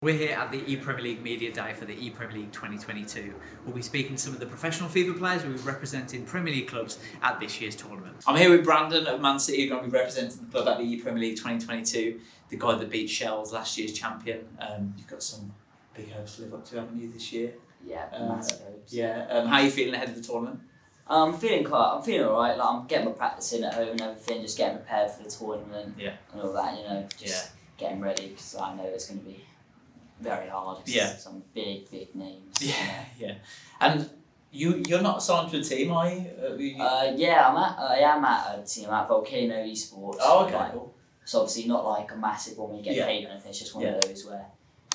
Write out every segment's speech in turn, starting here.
We're here at the E-Premier League Media Day for the E-Premier League 2022. We'll be speaking to some of the professional FIFA players who will be representing Premier League clubs at this year's tournament. I'm here with Brandon of Man City, who's going to be representing the club at the E-Premier League 2022, the guy that beat Shellzz, last year's champion. Um, you've got some big hopes to live up to, haven't you, this year? Yeah, Uh, massive hopes. Yeah. Um, how are you feeling ahead of the tournament? I'm feeling quite. I'm feeling alright. Like I'm getting my practice in at home and everything. Just getting prepared for the tournament. Yeah. And all that, you know. Just Yeah. Getting ready because I know it's going to be very hard. Yeah. Some big, big names. Yeah, yeah. And you, you're not signed to a team, are you? Uh, you- Uh, yeah, I'm at. I am at a team at Volcano Esports. oh, okay, Like, cool. It's obviously not like a massive one you get Yeah. paid or anything. It's just one Yeah. of those where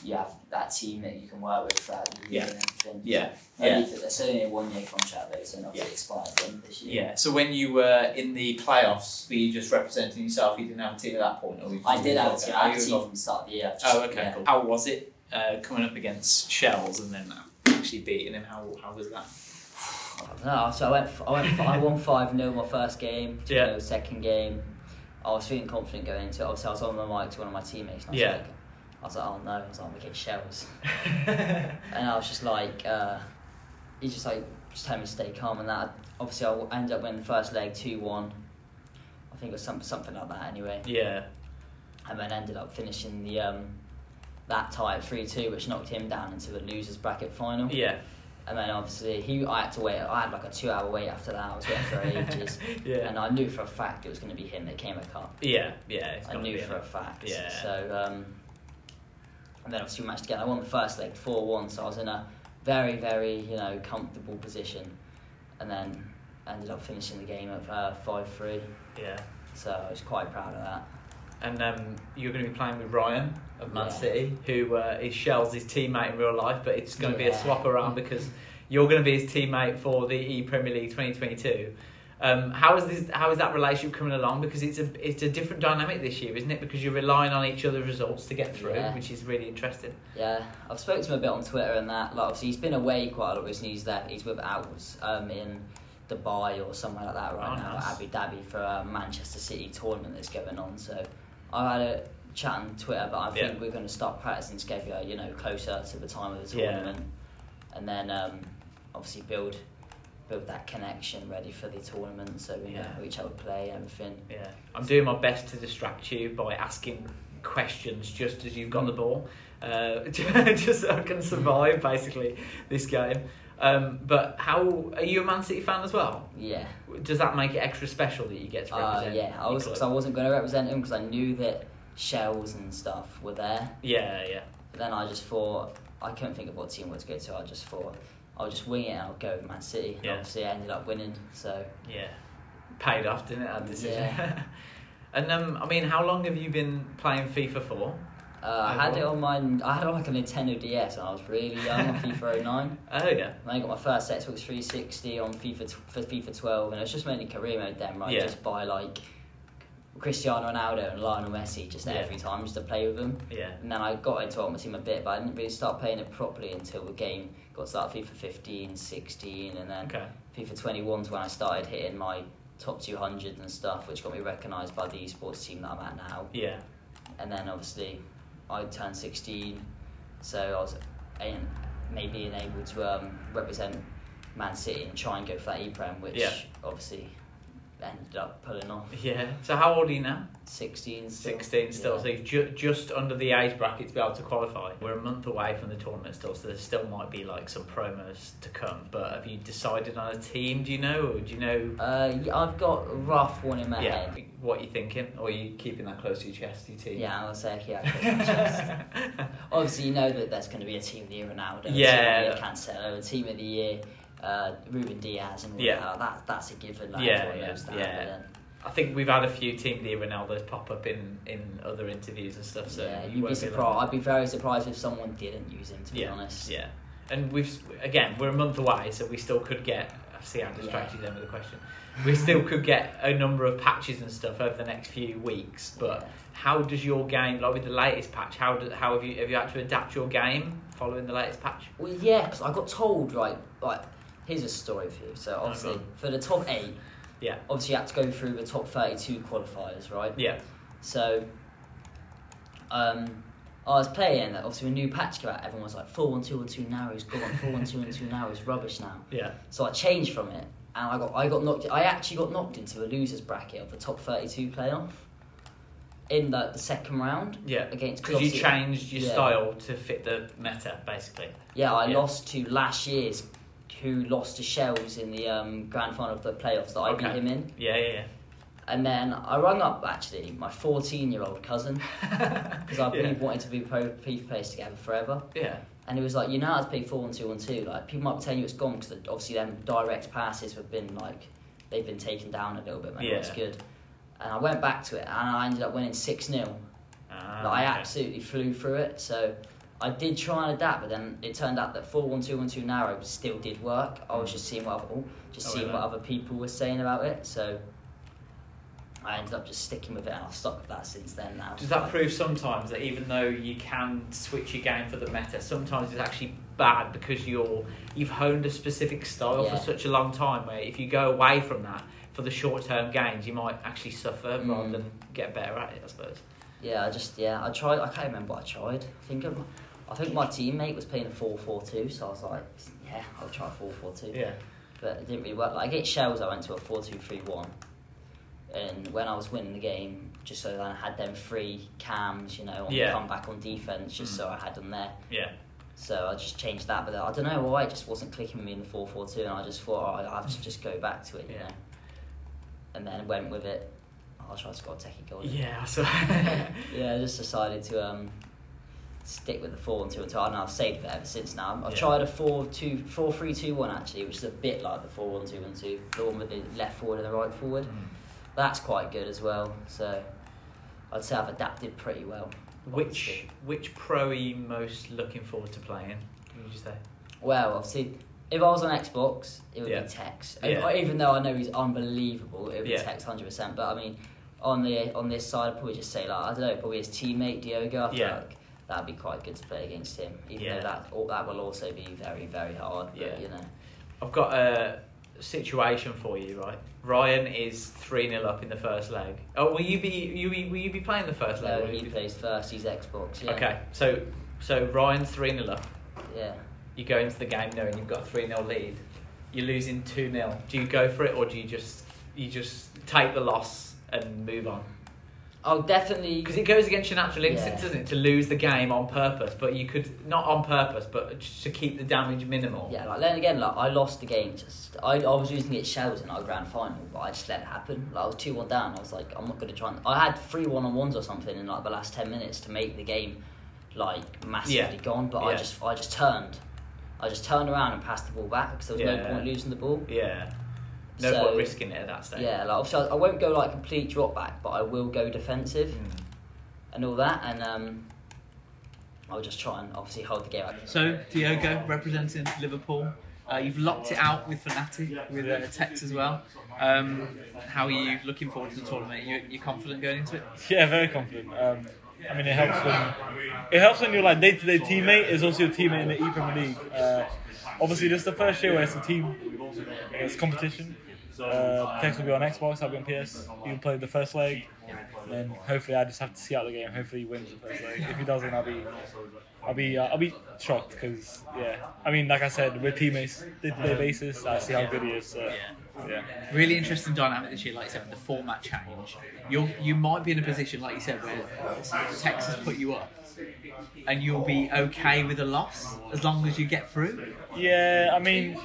you have that team that you can work with throughout the year Yeah. and everything. Yeah, yeah. for, it's only a one year contract though, so not Yeah. to expire at the end of this year. Yeah. So when you were in the playoffs, were you just representing yourself? You didn't have a team at that point, or I did have a team. I had a team from the start of the year. Just- Oh, okay, yeah. cool. How was it uh, coming up against Shellzz and then actually beating him? How, how was that? No, so I went. I went. I won five 0 my first game. Yeah. 0 second game. I was feeling confident going into it. Obviously, I was on the mic to one of my teammates. And I was Yeah. Like, I was like, oh no, I was like, we get Shellzz, and I was just like, uh, he just like just told me to stay calm and that. Obviously, I ended up winning the first leg two one. I think it was some, something like that anyway, yeah. and then ended up finishing the um, that tie at three two, which knocked him down into the losers bracket final. Yeah. And then obviously he, I had to wait. I had like a two-hour wait after that. I was waiting for ages, Yeah. and I knew for a fact it was going to be him that came a cup. Yeah. Yeah. I knew for a fact. Yeah. So, um, and then obviously we matched again. I won the first leg four-one, so I was in a very, very you know comfortable position, and then ended up finishing the game at uh, five-three. Yeah. So I was quite proud of that. And um, you're going to be playing with Ryan of Man Yeah. City, who uh, is Shellzz's his teammate in real life, but it's going to be a swap around because you're going to be his teammate for the E Premier League 2022. Um, how is this? How is that relationship coming along? Because it's a it's a different dynamic this year, isn't it? Because you're relying on each other's results to get through, Yeah. which is really interesting. Yeah, I've spoken to him a bit on Twitter and that. Like, obviously, he's been away quite a lot recently. He's there. He's with Alps um, in Dubai or somewhere like that right Oh, now, nice. Abu Dhabi for a Manchester City tournament that's going on. So I had a chat on Twitter, but I think Yeah. we're going to start practicing together. You know, closer to the time of the Yeah. tournament, and then um, obviously build build that connection ready for the tournament. So we Yeah. know each other play everything. Yeah, I'm doing my best to distract you by asking questions just as you've got the ball, uh, just so I can survive basically this game. Um, but how are you a Man City fan as well? Yeah. Does that make it extra special that you get to Uh, yeah, I was because I wasn't going to represent him because I knew that Shellzz and stuff were there. Yeah, yeah, But then I just thought I couldn't think of what team I was to go to. I just thought I'll just wing it and I'll go with Man City. And Yeah. Obviously, I ended up winning. So yeah. Paid off, didn't it? That decision. Yeah. and um, I mean, how long have you been playing FIFA for? uh, I had it on my I had on like a Nintendo DS and I was really young on FIFA 09. Oh yeah, And I got my first Xbox 360 on FIFA for FIFA 12, and it was just mainly career mode then, right? Yeah. Just by like Cristiano Ronaldo and Lionel Messi just Yeah. every time just to play with them. yeah, And then I got into Ultimate Team a bit, but I didn't really start playing it properly until the game got to like FIFA 15, 16, and then okay, FIFA 21 's when I started hitting my top 200 and stuff, which got me recognised by the esports team that I'm at now. yeah, And then obviously I turned 16, so I was maybe able to um, represent Man City and try and go for that E-Prem, which Yeah. obviously ended up pulling off. yeah. So how old are you now? 16 still. 16 still, Yeah. so you've ju- just under the age bracket to be able to qualify. We're a month away from the tournament still, so there still might be like some promos to come. But have you decided on a team? Do you know, or do you know? Uh, yeah, I've got a rough one in my yeah, head. what are you thinking, or are you keeping that close to your chest? Your team? Yeah, I'll say yeah. close to my chest. Obviously, you know that there's going to be a team of the year Ronaldo, Yeah. a team of the year Cancelo, a team of the year uh, Ruben Dias, and all Yeah. that. that. That's a given. Like, Yeah, yeah, that. yeah. I think we've had a few Team D Ronaldos pop up in, in other interviews and stuff. So yeah, you you'd be surprised. like- I'd be very surprised if someone didn't use him. To be yeah, honest. yeah. And we've again, we're a month away, so we still could get. I see, I'm distracted then with the question. We still could get a number of patches and stuff over the next few weeks. But Yeah. how does your game, like with the latest patch, how do, how have you have you had to adapt your game following the latest patch? Well, yeah, because I got told right. Like, here's a story for you. So obviously, go for the top eight, Yeah, obviously you had to go through the top thirty-two qualifiers, right? yeah, So, um, I was playing. Obviously, when a new patch came out, everyone was like, "Four one two one two now is gone. Four one two one two now is rubbish now." yeah. So I changed from it, and I got I got knocked. I actually got knocked into the losers bracket of the top thirty-two playoff in the, the second round. Yeah, Against because you changed your yeah. style to fit the meta, basically. Yeah, I Yeah. lost to last year's, who lost to Shellzz in the um, grand final of the playoffs that I beat him in. Yeah, yeah, And then I rung up actually my 14 year old cousin because I've yeah. been wanting to be pro FIFA players together forever. yeah, And he was like, you know how to play 4 1 2 1 2. Like, people might be telling you it's gone because obviously them direct passes have been like, they've been taken down a little bit, man. It's good. And I went back to it and I ended up winning 6 0. Ah, Like, I okay. absolutely flew through it. So I did try and adapt, but then it turned out that 4 1 2 1 2 narrow still did work. I was just seeing what other, oh, just Oh, seeing really? what other people were saying about it. So I ended up just sticking with it, and I've stuck with that since then. Now Does that prove sometimes that even though you can switch your game for the meta, sometimes it's actually bad because you're you've honed a specific style Yeah. for such a long time. Where if you go away from that for the short term gains, you might actually suffer Mm. rather than get better at it. I suppose. Yeah, I just yeah, I tried. I can't remember what I tried. I think I'm, I think my teammate was playing a four four two, so I was like, yeah, I'll try four four two. Yeah. But it didn't really work. Like against Shellzz, I went to a four two three one, and when I was winning the game, just so that I had them three cams, you know, on Yeah. the comeback on defense, just Mm. so I had them there. Yeah. So I just changed that, but I don't know why it just wasn't clicking with me in the four four two, and I just thought oh, I have to just go back to it, you Yeah. know. And then went with it. I'll try to score a techie goal. Yeah. So. Yeah, I just decided to um, stick with the four and two and two. I know I've saved it ever since now. I've Yeah. tried a four two four three two one actually, which is a bit like the four one two one two, the one with the left forward and the right forward. Mm. That's quite good as well. So I'd say I've adapted pretty well. Which obviously. which pro are you most looking forward to playing? Would you say? Well, obviously, if I was on Xbox, it would Yeah. be Tekkz. Yeah. Even though I know he's unbelievable, it would be. Tekkz hundred percent. But I mean, on the on this side, I'd probably just say like I don't know, probably his teammate Diogo. I Yeah. like that'd be quite good to play against him. Even Yeah. though that that will also be very very hard. But, Yeah. you know. I've got a situation for you, right? Ryan is three 0 up in the first leg. Oh, will you be you be, will you be playing the first leg? No, he plays first. He's Xbox. Yeah. Okay, so so Ryan's three 0 up. Yeah. You go into the game knowing you've got a three 0 lead. You're losing two 0 Do you go for it or do you just you just take the loss and move on? I'll definitely. Because it goes against your natural instinct, Yeah. doesn't it, to lose the game on purpose? But you could not on purpose, but just to keep the damage minimal. Yeah, like then again, like I lost the game. Just I, I was using it Shellzz in our grand final, but I just let it happen. Like I was two one down. I was like, I'm not gonna try. And, I had three one on ones or something in like the last ten minutes to make the game like massively Yeah. gone. But I just I just turned. I just turned around and passed the ball back because there was Yeah. no point losing the ball. Yeah. No So- point risking it at that stage. Yeah, like obviously I, I won't go like complete drop back, but I will go defensive Mm. and all that, and um, I'll just try and obviously hold the game. out. So, Diogo, representing Liverpool, uh, you've locked it out with Fnatic, with uh, Tekkz as well. Um, how are you looking forward to the tournament? You, you confident going into it? Yeah, very confident. Um, I mean, it helps when it helps when your like day to day teammate is also your teammate in the E Premier League. Uh, obviously, this is the first year where it's a team, it's competition. Uh, Tekkz will be on Xbox, I'll be on PS. He'll play the first leg, and then hopefully I just have to see out the game. Hopefully he wins the first leg. If he doesn't, I'll be, I'll be, uh, I'll be shocked because yeah. I mean, like I said, we're teammates day to day basis. I see how good he is. So, yeah. Really interesting dynamic this year, like you said, with the format change. You you might be in a position, like you said, where Texas put you up, and you'll be okay with a loss as long as you get through Yeah, I mean,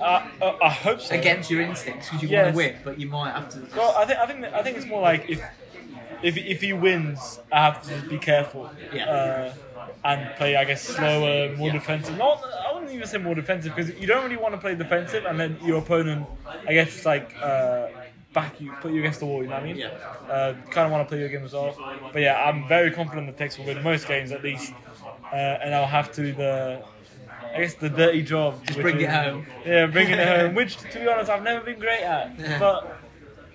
I, I, I hope so. against your instincts because you Yes. want to win, but you might have to. Just, Well, I think I think I think it's more like if if if he wins, I have to just be careful. Yeah. Uh, and play, I guess, slower, more Yeah. defensive. Not, I wouldn't even say more defensive because you don't really want to play defensive and then your opponent, I guess, like uh, back you, put you against the wall. You know what I mean? Yeah. Uh, kind of want to play your game as well. But yeah, I'm very confident the Tekkz will win most games at least, uh, and I'll have to do the. I guess the dirty job. Just bring it home. Yeah, bringing it home. Which, to be honest, I've never been great at. But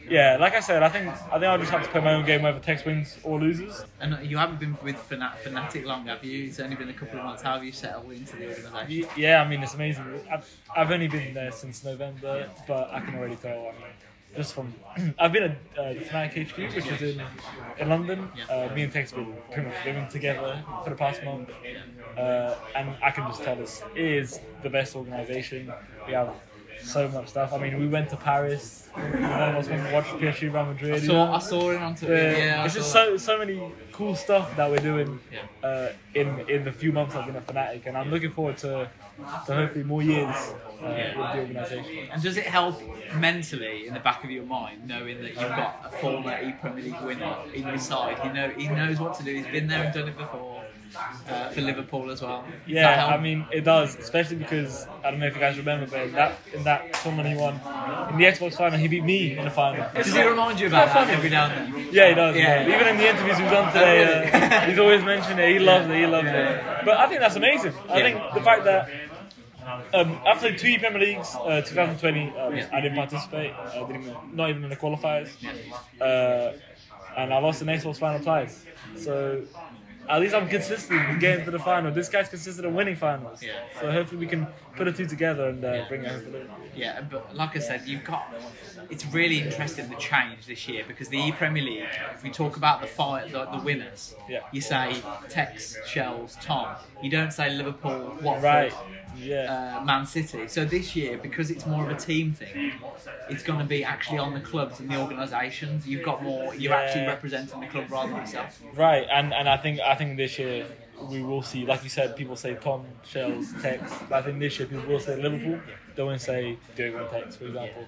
yeah, like I said, I think I think I'll just have to play my own game whether Tekkz wins or loses. And you haven't been with Fnatic long, have you? It's only been a couple of months. How have you settled into the organisation? Yeah, I mean it's amazing. I've, I've only been there since November, but I can already tell. I mean, just from I've been at uh, the Fnatic HQ, which is in in London. Uh, me and Tekkz have been pretty much living together for the past month, uh, and I can just tell this is the best organisation. We have so much stuff. I mean, we went to Paris. Of us went to watch PSG Real Madrid. I saw. I saw it on Twitter. Yeah, it's just so so many cool stuff that we're doing uh, in in the few months I've been a Fnatic, and I'm looking forward to to hopefully more years uh, with the organisation. And does it help mentally in the back of your mind knowing that you've got a former E Premier League winner in your side? He know he knows what to do. He's been there and done it before uh, for Liverpool as well. Does Yeah. I mean it does, especially because I don't know if you guys remember, but in that in that tournament he won in the Xbox final, he beat me in the final. does he remind you about that funny. every now and then? Yeah, he does. Yeah. Yeah. Even in the interviews we've done today, uh, he's always mentioned it. He loves it. He loves it. But I think that's amazing. I Yeah. think the fact that um, after two Premier Leagues, uh, 2020, um, Yeah. I didn't participate. I didn't even, not even in the qualifiers, uh, and I lost the Xbox final twice. So. At least I'm consistent in getting to the final. This guy's consistent in winning finals. Yeah. So hopefully we can put the two together and uh, bring it home for. Yeah, but like I said, you've got. It's really interesting the change this year because the E Premier League. If we talk about the five, the, the winners, Yeah. you say Tekkz, Shellzz, Tom. You don't say Liverpool, Watford, Right. Yeah. uh, Man City. So this year, because it's more of a team thing, it's going to be actually on the clubs and the organisations. You've got more. You're Yeah. actually representing the club rather than yourself. Right, and, and I think I think this year we will see, like you said, people say Tom, Shellzz, Tekkz. I think this year people will say Liverpool. They won't say Diogo and Tekkz, for example.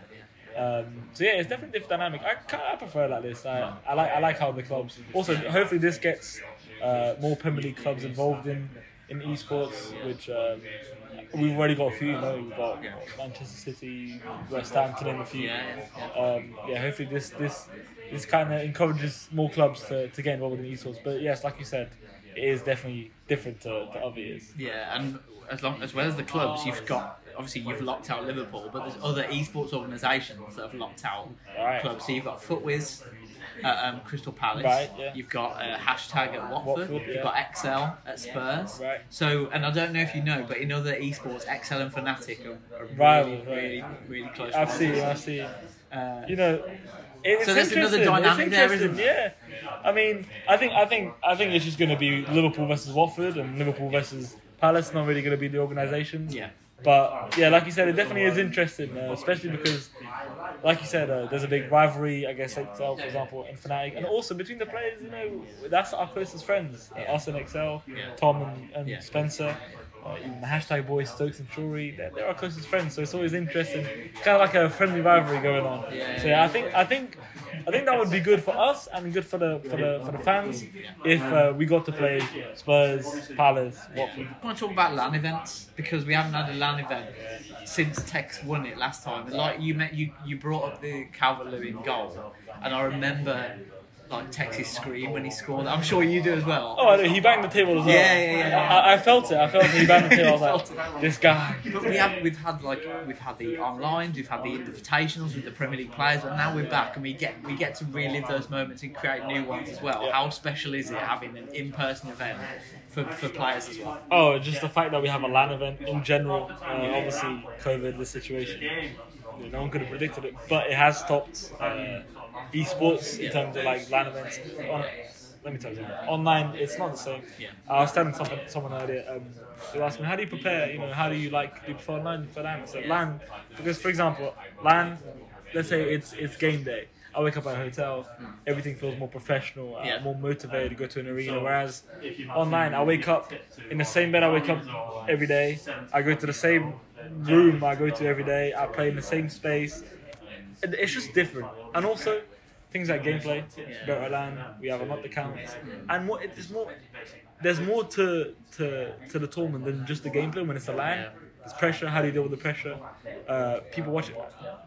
Um, so yeah, it's definitely different dynamic. I kind I prefer like this. I, I like I like how the clubs. Also, hopefully this gets uh, more Premier League clubs involved in in esports, which. Um, We've already got a few, you know. We've got Manchester City, West Ham, to name a few. Um, yeah, hopefully this this this kind of encourages more clubs to, to get involved in esports. But yes, like you said, it is definitely different to, to other years. Yeah, and as long as well as the clubs, you've got obviously you've locked out Liverpool, but there's other esports organisations that have locked out Right. clubs. So you've got Futwiz, uh, um, Crystal Palace. Right, yeah. You've got uh, hashtag at Watford. Watford, You've got Excel at Spurs. Right. So, and I don't know if you know, but in other esports, Excel and Fnatic are, are really, really, really close. I've seen. I've seen. Uh, You know, it's So there's another dynamic there, isn't Yeah, I mean, I think, I think, I think it's just going to be Liverpool versus Watford and Liverpool versus Palace. Not really going to be the organisations. Yeah. But yeah, like you said, it definitely is interesting, uh, especially because, like you said, uh, there's a big rivalry. I guess Excel, for example, and Fnatic, and also between the players, you know, that's our closest friends. Uh, us and Excel, Tom and, and Yeah. Spencer. Uh, even the hashtag boys, Stokes and Shuri, they're, they're our closest friends, so it's always interesting. Kind of like a friendly rivalry going on. So yeah, I think I think I think that would be good for us and good for the for the for the fans if uh, we got to play Spurs, Palace, Watford. I want to talk about LAN events because we haven't had a LAN event since Tekkz won it last time. And like you met, you you brought up the Calvert Lewin goal, and I remember like Tekkz's scream when he scored. I'm sure you do as well. Oh, I know, he banged the table as well. Yeah, yeah, yeah, yeah. I, I felt it. I felt it. He banged the table. I was like, this guy. But we have we've had like we've had the online, we've had the invitationals with the Premier League players, and now we're back and we get we get to relive those moments and create new ones as well. Yeah. How special is it having an in-person event for, for players as well? Oh, just the fact that we have a LAN event in general. Uh, obviously, COVID, the situation. you know, no one could have predicted it, but it has stopped uh, esports in terms of like LAN events. On, let me tell you something. Online, it's not the same. Yeah. I was telling someone, someone earlier. Um, they asked me, how do you prepare? You know, how do you like do you prefer online for LAN? So LAN, because for example, LAN, let's say it's it's game day. I wake up at a hotel, everything feels more professional, uh, Yeah. more motivated to go to an arena. Whereas online, I wake up in the same bed I wake up every day. I go to the same room I go to every day. I play in the same space. It's just different. And also, things like gameplay, better LAN, we have a lot that counts. And more, it's more, there's more to to to the tournament than just the gameplay when it's a LAN. Yeah. There's pressure. How do you deal with the pressure? Uh, people watch it.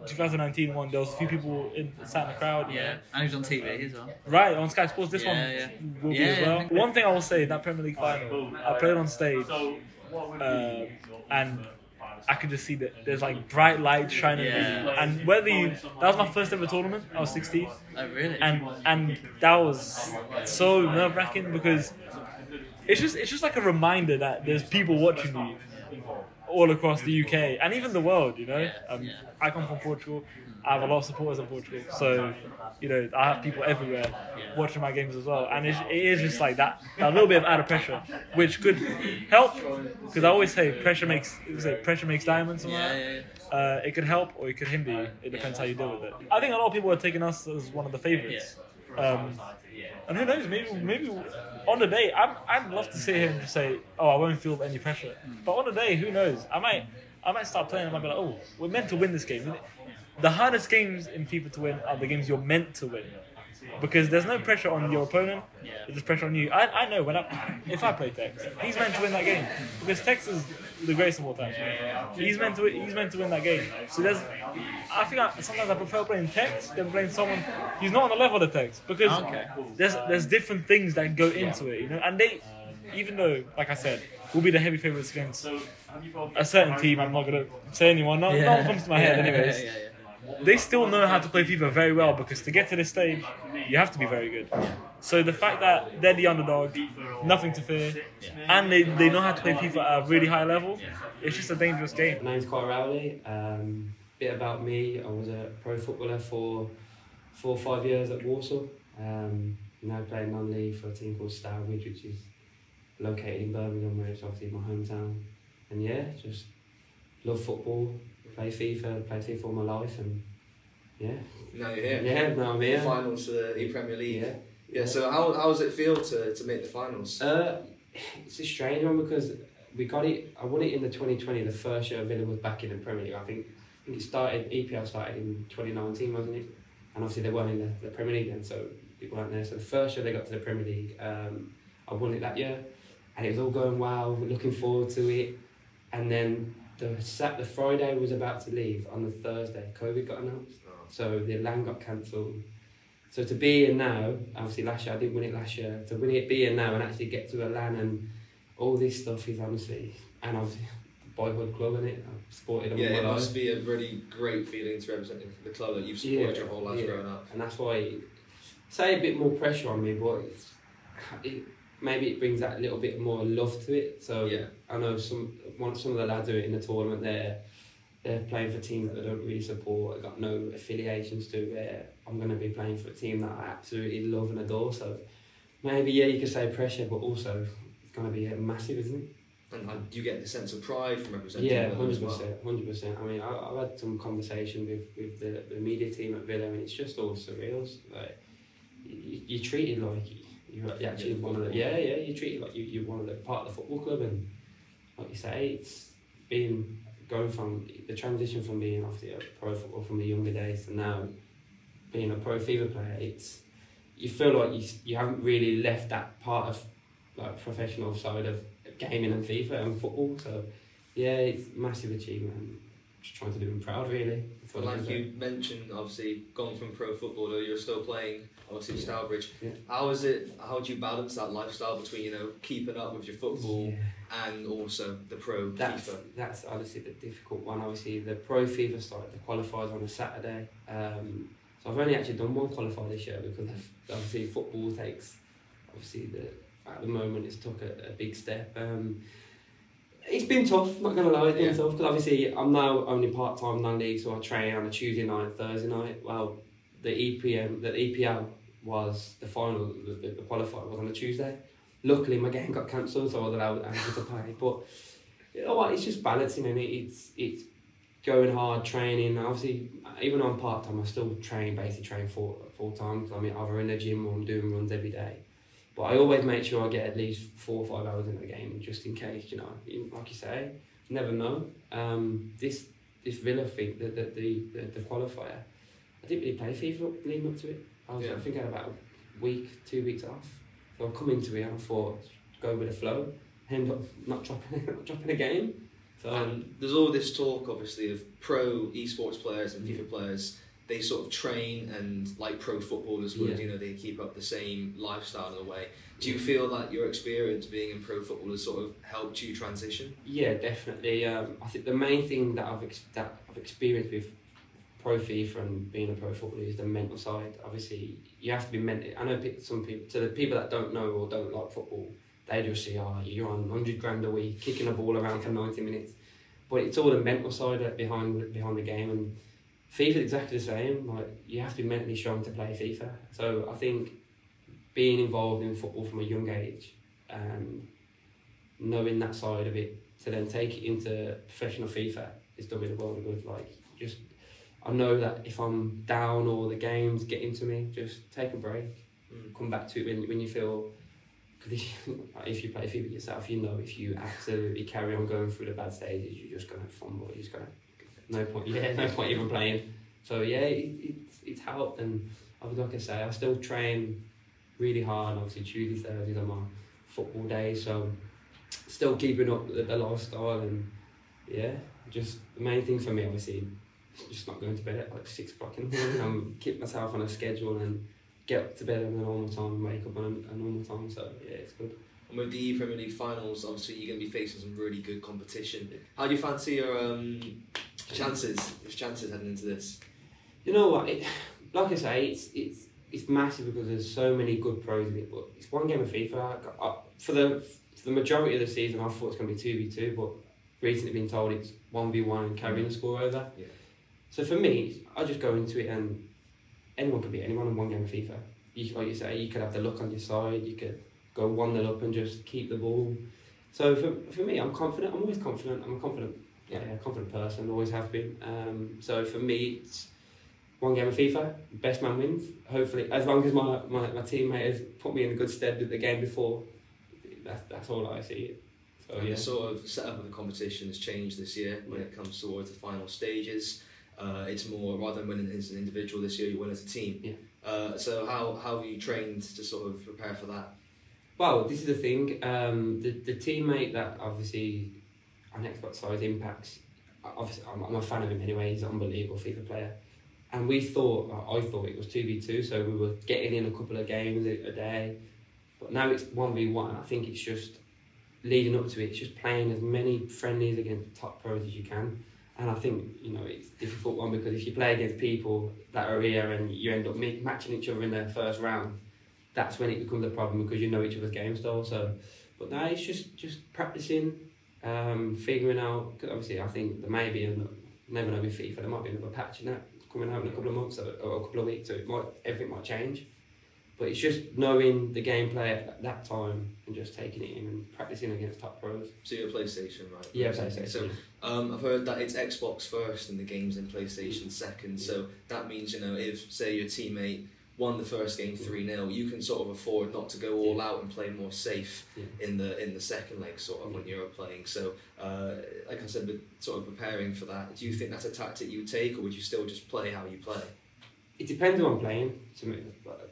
2019 one. There was a few people in sat in the crowd. Yeah, and he was on TV as well. Right on Sky Sports. This Yeah, one yeah. will be as well. One thing I will say that Premier League final, I played on stage, uh, and I could just see that there's like bright lights shining. Yeah. And whether you, that was my first ever tournament. I was 16 Oh really? and and that was so nerve wracking because it's just it's just like a reminder that there's people watching you all across the UK and even the world. You know, Yeah, um, yeah. I come from Portugal. I have a lot of supporters in Portugal, so you know I have people everywhere watching my games as well, and it's, it is just like that a little bit of added pressure, which could help because I always say pressure makes say pressure makes diamonds. yeah. Uh, it could help or it could hinder you. It depends how you deal with it. I think a lot of people are taking us as one of the favourites. Um, and who knows? Maybe maybe on the day, I'm, I'd love to sit here and just say, oh, I won't feel any pressure. But on the day, who knows? I might I might start playing. and I might be like, oh, we're meant to win this game. The hardest games in FIFA to win are the games you're meant to win. Because there's no pressure on your opponent, there's pressure on you. I, I know when I if I play Tekkz, he's meant to win that game because Tekkz is the greatest of all time. He's meant to he's meant to win that game. So there's, I think I, sometimes I prefer playing Tekkz than playing someone who's not on the level of the Tekkz because Okay. there's there's different things that go into it, you know. And they, even though like I said, we'll be the heavy favorites against a certain team. I'm not gonna say anyone. Not, not what comes to my head, Yeah, anyways yeah, yeah. they still know how to play FIFA very well because to get to this stage, you have to be very good. So the fact that they're the underdog, nothing to fear, and they, they know how to play FIFA at a really high level, it's just a dangerous game. My name's Kyle Rowley. Um, bit about me, I was a pro footballer for four or five years at Walsall. Um, now playing non-league for a team called Stourbridge, which is located in Birmingham, where it's obviously my hometown. And yeah, just love football, play FIFA, play FIFA all my life, and yeah, Now you're here. yeah, now I'm here. Finals for the Premier League. Yeah. Yeah. So how, how does it feel to, to make the finals? Uh, it's a strange one because we got it. I won it in the 2020, the first year Villa was back in the Premier League. I think, I think it started. EPL started in 2019, wasn't it? And obviously they weren't in the, the Premier League then, so it weren't there. So the first year they got to the Premier League, um, I won it that year, and it was all going well. Looking forward to it, and then the sat the Friday was about to leave on the Thursday. COVID got announced, so the LAN got cancelled. So to be here now, obviously last year I didn't win it last year. To win it, be here now, and actually get to a LAN and all this stuff is honestly, and obviously boyhood club in it. I've supported them Yeah, it must life, be a really great feeling to represent the club that you've supported Yeah, your whole life yeah. growing up. and that's why say a bit more pressure on me, but it's, it, maybe it brings that little bit more love to it. So Yeah. I know some one some of the lads are in the tournament there. They're playing for teams that I don't really support. I've got no affiliations to. Where I'm going to be playing for a team that I absolutely love and adore. So maybe yeah, you could say pressure, but also it's going to be uh, massive, isn't it? And, do you get the sense of pride from representing Yeah, them hundred as well? percent, hundred percent. I mean, I, I've had some conversation with, with the, the media team at Villa, and it's just all surreal. Like you, you're treated like you're actually one of the yeah yeah you're treated like you, you're one of the part of the football club, and like you say, it's been going from the transition from being off the pro football from the younger days to now being a pro FIFA player. It's you feel like you you haven't really left that part of like professional side of gaming and FIFA and football. So yeah, it's a massive achievement. Just trying to do them proud, really. But like you mentioned, obviously gone from pro football, though you're still playing obviously Yeah. Stourbridge. Yeah. How is it? How do you balance that lifestyle between you know keeping up with your football Yeah. and also the pro That's FIFA? that's obviously the difficult one. Obviously, the pro FIFA start the qualifiers on a Saturday. Um, so I've only actually done one qualifier this year because obviously football takes obviously the at the moment it's took a, a big step. Um, it's been tough, not gonna lie, it's been Yeah. tough because obviously I'm now only part time non league, so I train on a Tuesday night, Thursday night. Well, the EPM, the EPL was the final, the, the, the qualifier was on a Tuesday. Luckily, my game got cancelled, so I was allowed able to play. But you know what? It's just balancing, and it, it's it's going hard, training. Obviously, even on part time, I still train, basically train full full time. I mean, either in the gym or I'm doing runs every day. But I always make sure I get at least four or five hours in the game, just in case. You know, like you say, you never know. Um, this this Villa thing, the the, the the the qualifier, I didn't really play FIFA leading up to it. I was Yeah. I think I had about a week, two weeks off. So I come into it and I thought go with the flow, end up not dropping not dropping a game. And there's all this talk, obviously, of pro esports players and FIFA players. They sort of train and like pro footballers would, Yeah. you know, they keep up the same lifestyle in a way. Do you feel that your experience being in pro football has sort of helped you transition? Yeah, definitely. Um, I think the main thing that I've ex- that I've experienced with pro FIFA and being a pro footballer is the mental side. Obviously, you have to be mentally. I know some people, to the people that don't know or don't like football, they just say, "Oh, you're on hundred grand a week, kicking a ball around for ninety minutes." But it's all the mental side behind behind the game, and FIFA's exactly the same. Like you have to be mentally strong to play FIFA. So I think being involved in football from a young age and knowing that side of it to then take it into professional FIFA is done me the world of good. Like just I know that if I'm down or the game's getting to me, just take a break, Mm. come back to it when when you feel. Because if, you- play FIFA yourself, you know if you absolutely carry on going through the bad stages, you're just gonna fumble. You're just gonna no point. Yeah, no point even playing. So yeah, it, it's it's helped, and I was like I say, I still train really hard. Obviously, Tuesday, Thursdays are my football day, so still keeping up the, the lifestyle and yeah, just the main thing for me obviously just not going to bed at like six o'clock in the morning. I'm keep myself on a schedule and get up to bed at a normal time and wake up on a, a normal time. So yeah, it's good. And with the Premier League finals, obviously you're going to be facing some really good competition. How do you fancy your um, chances? Your chances heading into this? You know what? It, like I say, it's it's it's massive because there's so many good pros in it. But it's one game of FIFA. I, I, for the for the majority of the season, I thought it's going to be two v two, but recently been told it's one v one and carrying the score over. Yeah. So for me, I just go into it and anyone can beat anyone in one game of FIFA. You, like you say, you could have the luck on your side. You could go one 0 up and just keep the ball. So for, for me, I'm confident. I'm always confident. I'm a confident, yeah, confident person. Always have been. Um, so for me, it's one game of FIFA. Best man wins. Hopefully, as long as my, my, my teammate has put me in a good stead with the game before, that's that's all I see. So and yeah. the sort of setup of the competition has changed this year when it comes towards the final stages. Uh, it's more rather than winning as an individual this year, you win as a team. Yeah. Uh, so how, how have you trained to sort of prepare for that? Well, this is the thing. Um, the the teammate that obviously on Xbox side impacts. Obviously, I'm, I'm a fan of him anyway. He's an unbelievable FIFA player, and we thought I thought it was two v two, so we were getting in a couple of games a, a day, but now it's one v one. I think it's just leading up to it. It's just playing as many friendlies against top pros as you can. And I think you know it's a difficult one because if you play against people that are here and you end up matching each other in the first round, that's when it becomes a problem because you know each other's game style. So, but now it's just just practicing, um, figuring out. Cause obviously, I think there may be a never know with FIFA. There might be another patch in that coming out in a couple of months or, or a couple of weeks. So it might everything might change. But it's just knowing the gameplay at that time and just taking it in and practicing against top pros. So you're PlayStation, right? Yeah, PlayStation. So um, I've heard that it's Xbox first and the games in PlayStation second. So that means you know if say your teammate won the first game three 0 you can sort of afford not to go all out and play more safe Yeah. in the in the second leg sort of when you're playing. So uh, like I said, sort of preparing for that, do you think that's a tactic you take, or would you still just play how you play? It depends who I'm playing, to, me,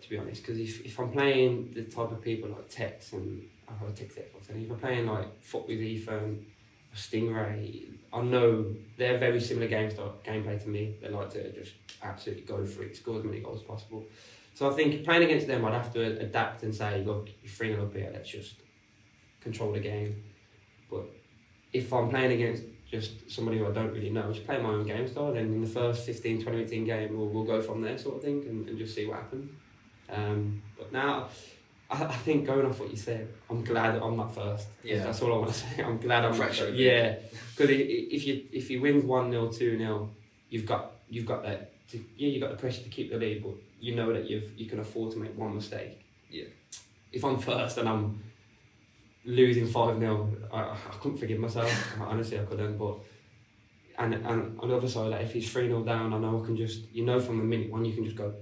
to be honest. Because if, if I'm playing the type of people like Tekkz and I have a Tekkz Xbox, and if I'm playing like Futwiz Ethan, or Stingray, I know they're very similar game style, gameplay to me. They like to just absolutely go for it, score as many goals as possible. So I think playing against them, I'd have to adapt and say, look, you're 3 0 up here, let's just control the game. But if I'm playing against just somebody who I don't really know, just play my own game style. Then in the first 15, 20 minute in game, we'll, we'll go from there, sort of thing, and, and just see what happens. Um, but now, I, I think going off what you said, I'm glad that I'm not first. Yeah. That's all I want to say. I'm glad I'm not Pressure, first. yeah. Because if you if you win one 0 two 0 you've got you've got that. To, yeah, you got the pressure to keep the lead, but you know that you've you can afford to make one mistake. Yeah. If I'm first and I'm losing 5 0, I, I couldn't forgive myself. Honestly, I couldn't. But and, and on the other side, like if he's 3 0 down, I know I can just, you know, from the minute one, you can just go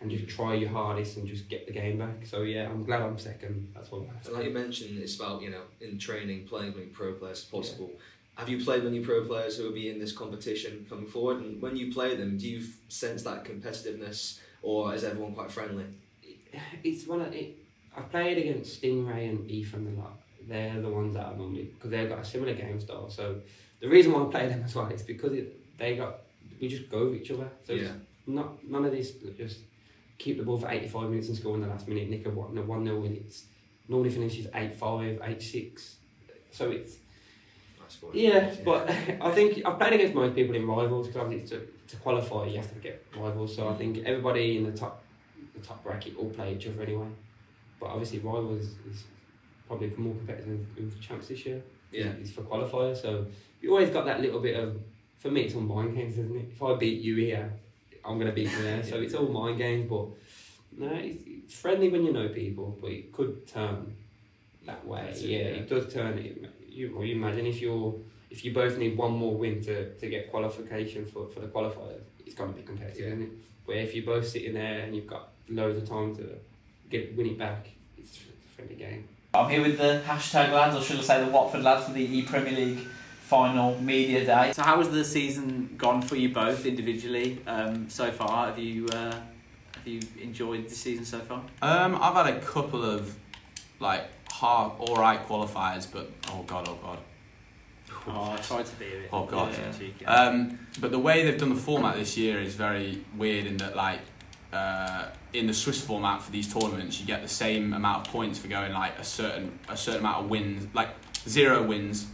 and just try your hardest and just get the game back. So yeah, I'm glad I'm second. That's all I have to And like you mentioned, it's about you know in training playing many pro players as possible. Have you played many pro players who will be in this competition coming forward? And when you play them, do you sense that competitiveness, or is everyone quite friendly? It's one of it. I've played against Stingray and Ethan a lot. They're the ones that I normally because they've got a similar game style. So the reason why I play them as well is because it, they got we just go with each other. So it's Yeah. not none of this just keep the ball for eighty five minutes and score in the last minute. Nick a one a one 0 win. It's normally finishes eight five, eight six. So it's score. yeah, but I think I've played against most people in rivals because obviously to, to qualify you have to get rivals. So I mm. think everybody in the top the top bracket all play each other anyway. But obviously rivals is probably more competitive with champs this year. Yeah. It's for qualifiers, so you always got that little bit of for me it's all mind games, isn't it? If I beat you here, I'm gonna beat you there. So it's all mind games, but no, it's, it's friendly when you know people, but it could turn that way. It, yeah, yeah. it does turn it. You, well, you imagine if you're if you both need one more win to, to get qualification for, for the qualifiers, it's gonna be competitive, Yeah. isn't it? Where if you're both sitting there and you've got loads of time to get win it back, it's a friendly game. I'm here with the hashtag lads, or should I say the Watford lads for the E Premier League final media day. So, how has the season gone for you both individually um, so far? Have you uh, have you enjoyed the season so far? Um, I've had a couple of like hard, all right qualifiers, but oh god, oh god. Oh, I tried to be a bit. Oh, God. yeah. Um, but the way they've done the format this year is very weird in that like uh, in the Swiss format for these tournaments, you get the same amount of points for going like a certain a certain amount of wins, like zero wins.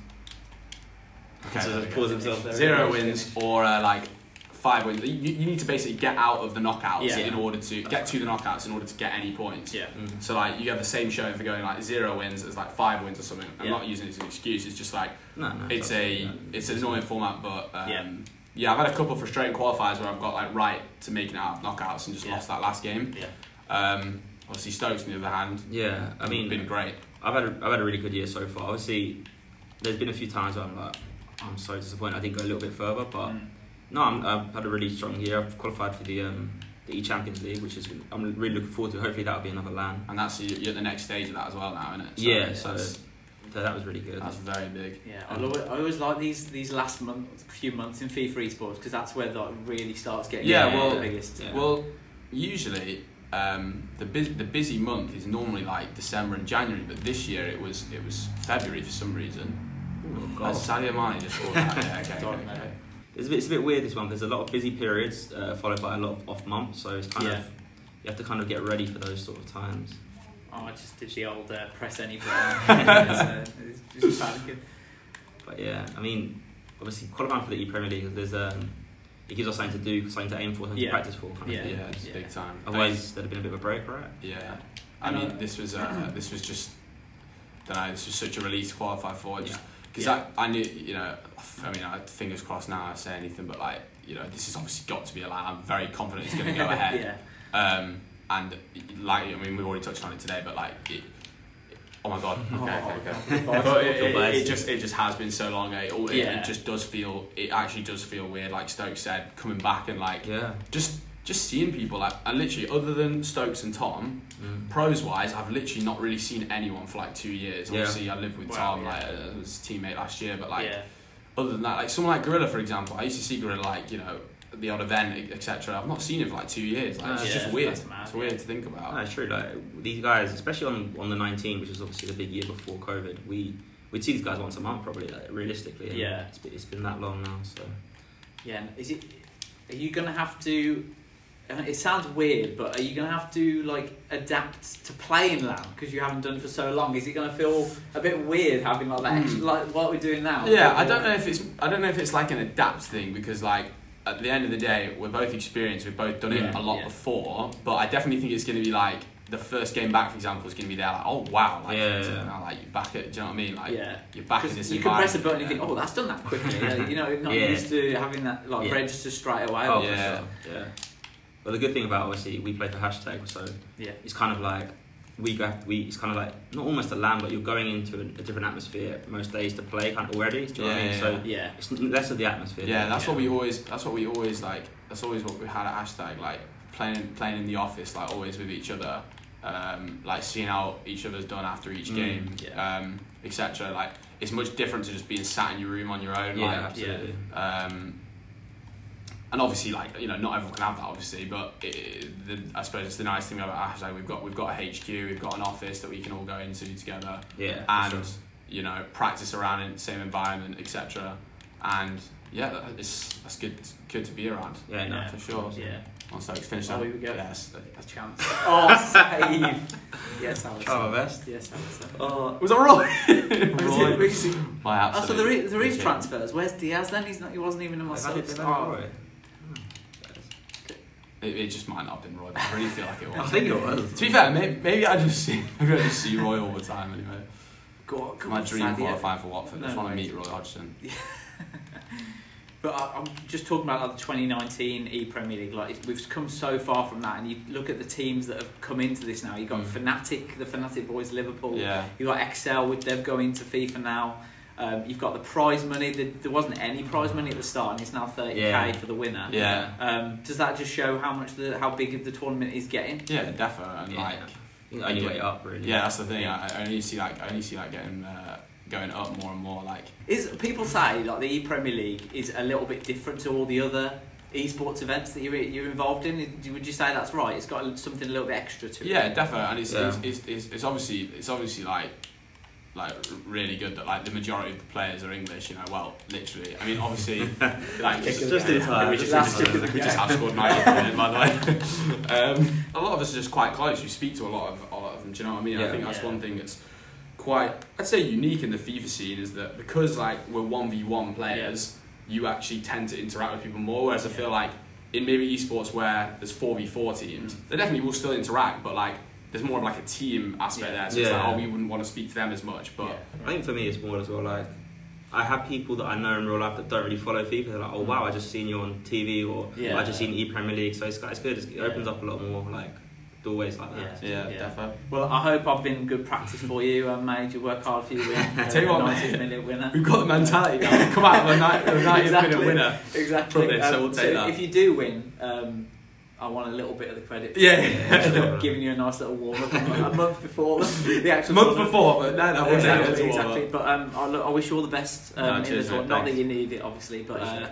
Okay, So there we just go. pause himself there. zero wins or uh, like five wins. You, you need to basically get out of the knockouts Yeah. in order to get to the knockouts in order to get any points. yeah. So like you have the same showing for going like zero wins as like five wins or something. I'm Yeah. not using it as an excuse. It's just like No, no. it's a it's an annoying format, but um, Yeah. Yeah. I've had a couple of frustrating qualifiers where I've got like right to making it out of knockouts and just Yeah. lost that last game. Yeah. Um, obviously Stokes on the other hand, Yeah, I mean, been great. I've had a, I've had a really good year so far. Obviously, there's been a few times where I'm like, I'm so disappointed I didn't go a little bit further, but Mm. no, I'm, I've had a really strong year. I've qualified for the um, the E Champions League, which is I'm really looking forward to. Hopefully, that'll be another land. And that's you're at the next stage of that as well now, isn't it? Yeah, so- So that was really good. that's very big. Yeah, I, always, I always like these these last month, few months in FIFA esports because that's where that really starts getting Yeah, the well- biggest. Yeah. Well, usually um, the busy, the busy month is normally like December and January, but this year it was it was February for some reason. Oh, Uh, God. Sadio Mane just scored that. Yeah, okay, okay, okay. It's a bit, it's a bit weird this one because there's a lot of busy periods uh, followed by a lot of off months. So it's kind Yeah. of you have to kind of get ready for those sort of times. Oh, I just did the old uh, press any button. it's, uh, it's just panicking. But yeah, I mean, obviously qualifying for the E Premier League, there's um, it gives us something to do, something to aim for, something Yeah. to practice for. Kind Yeah. Of thing. Yeah, it's Yeah. big time. Otherwise, there'd have been a bit of a break, right? Yeah, I mean, uh, this was uh, this was just, don't know, this was such a relief to qualify for. Just because Yeah. I, I knew, you know, I mean, I, fingers crossed now I say anything, but like, you know, this has obviously got to be allowed. I'm very confident it's going to go ahead. yeah. Um, and like, I mean, we've already touched on it today, but like, it, oh my god, okay, okay, okay. but it, it, it just it just has been so long. eh? It, it, Yeah. it just does feel. It actually does feel weird. Like Stokes said, coming back and like Yeah. just just seeing people like and literally other than Stokes and Tom, Mm. pros wise, I've literally not really seen anyone for like two years. Yeah. Obviously, I lived with Wow, Tom, yeah. like uh, as a teammate last year, but like yeah. other than that, like someone like Gorilla, for example, I used to see Gorilla like you know at the odd event, etc. I've not seen him for like two years. Like, Uh, it's yeah, just weird. it's weird yeah. to think about. No, it's true. Like these guys, especially on on the 19, which was obviously the big year before COVID, we we'd see these guys once a month probably, like, realistically. Yeah. It's been, it's been that long now, so Yeah, and is it? Are you gonna have to? uh, It sounds weird, but are you gonna have to like adapt to playing LAN because you haven't done it for so long? Is it gonna feel a bit weird having like that, extra, like what we're doing now? Yeah, I don't know if it's I don't know if it's like an adapt thing because like at the end of the day we're both experienced, we've both done it Yeah, a lot yeah. before, but I definitely think it's going to be like the first game back, for example, is going to be there like oh wow, like, Yeah, yeah. uh, like you're back at, do you know what I mean? Like Yeah. you're back in this you can press a button and yeah. think, oh, that's done that quickly. You know, not Yeah. used to having that like Yeah. register straight away. Oh, Yeah. for sure. Yeah. But the good thing about obviously we play for hashtag, so Yeah. it's kind of like we go. We it's kind of like not almost a land, but you're going into a, a different atmosphere most days to play kind of already. Do you know what I mean? yeah, So Yeah. it's less of the atmosphere. Yeah, that's Yeah. what we always. That's what we always like. That's always what we had at hashtag. Like playing, playing in the office, like always with each other. Um, like seeing how each other's done after each Mm, game, yeah. um, etc. Like it's much different to just being sat in your room on your own. Yeah, like, absolutely. Um, and and obviously, like you know, not everyone can have that, obviously. But it, the, I suppose it's the nice thing about Hashtag. We've got we've got a HQ, we've got an office that we can all go into together, Yeah. and sure. you know, practice around in the same environment, etc. And yeah, that- it's that's good good to be around. Yeah, no, for sure. Yeah. Once Stokes finished Oh, that, here we go. yes, A chance. Oh, save. yes, Alex. Try my best. Yes, Alex. Oh, was that right? Right. My Oh, so there is, there is transfers. Where's Diaz then? He's not. He wasn't even in my they've had it- subs. they've had it right. It, it just might not have been Roy, but I really feel like it was. I think it was. To be fair, maybe, maybe I just see maybe I just see Roy all the time anyway. Go on, come My dream qualifying for Watford. I just No want to meet Roy Hodgson. But I, I'm just talking about like the 2019 E Premier League. Like we've come so far from that, and you look at the teams that have come into this now. You have got Mm. Fnatic, the Fnatic boys, Liverpool. Yeah. You got Excel with they've going to FIFA now. Um, you've got the prize money. There, there wasn't any prize money at the start, and it's now 30k Yeah. for the winner. Yeah. Um, does that just show how much the how big of the tournament is getting? Yeah, definitely. and Yeah. like You can only way up, really. yeah, that's the thing. I, I only see like I only see like getting uh, going up more and more. Like Is people say like the E Premier League is a little bit different to all the other esports events that you're you're involved in? Would you say that's right? It's got something a little bit extra to it. yeah, definitely and it's, Yeah. it's, it's, it's it's obviously it's obviously like like really good that like the majority of the players are English. You know, well, literally. I mean, obviously, like Just in time. We just, Last we the just, we just have scored 90 minutes, by the way. Um, a lot of us are just quite close. We speak to a lot of a lot of them. Do you know what I mean? I think that's Yeah. one thing that's quite I'd say unique in the FIFA scene is that because like we're one v one players, you actually tend to interact with people more. Whereas I feel like in maybe esports where there's four v four teams, they definitely will still interact, but like there's more of like a team aspect Yeah. there. So it's Yeah. like oh we wouldn't want to speak to them as much, but I think for me it's more as well like I have people that I know in real life that don't really follow FIFA. They're like, oh wow, I just seen you on TV or Yeah. I just seen E Premier League. So it's, it's good. It's, it opens up a lot more like doorways like that. yeah, Yeah. defo. Well, I hope I've been good practice for you. I made you work hard for you. Win. Tell you what, 90 mate. minute winner. We've got the mentality now. We've come out of a 90 a 90 Exactly. minute winner. Exactly. From this, so we'll take that. If you do win, um, I want a little bit of the credit. Yeah. Yeah. giving you a nice little warm up a month before the, actual month before, but no, no, we'll take it exactly, exactly. But um, I, look, I wish you all the best um, No, in tournament. mate, Not that you need it, obviously, but uh,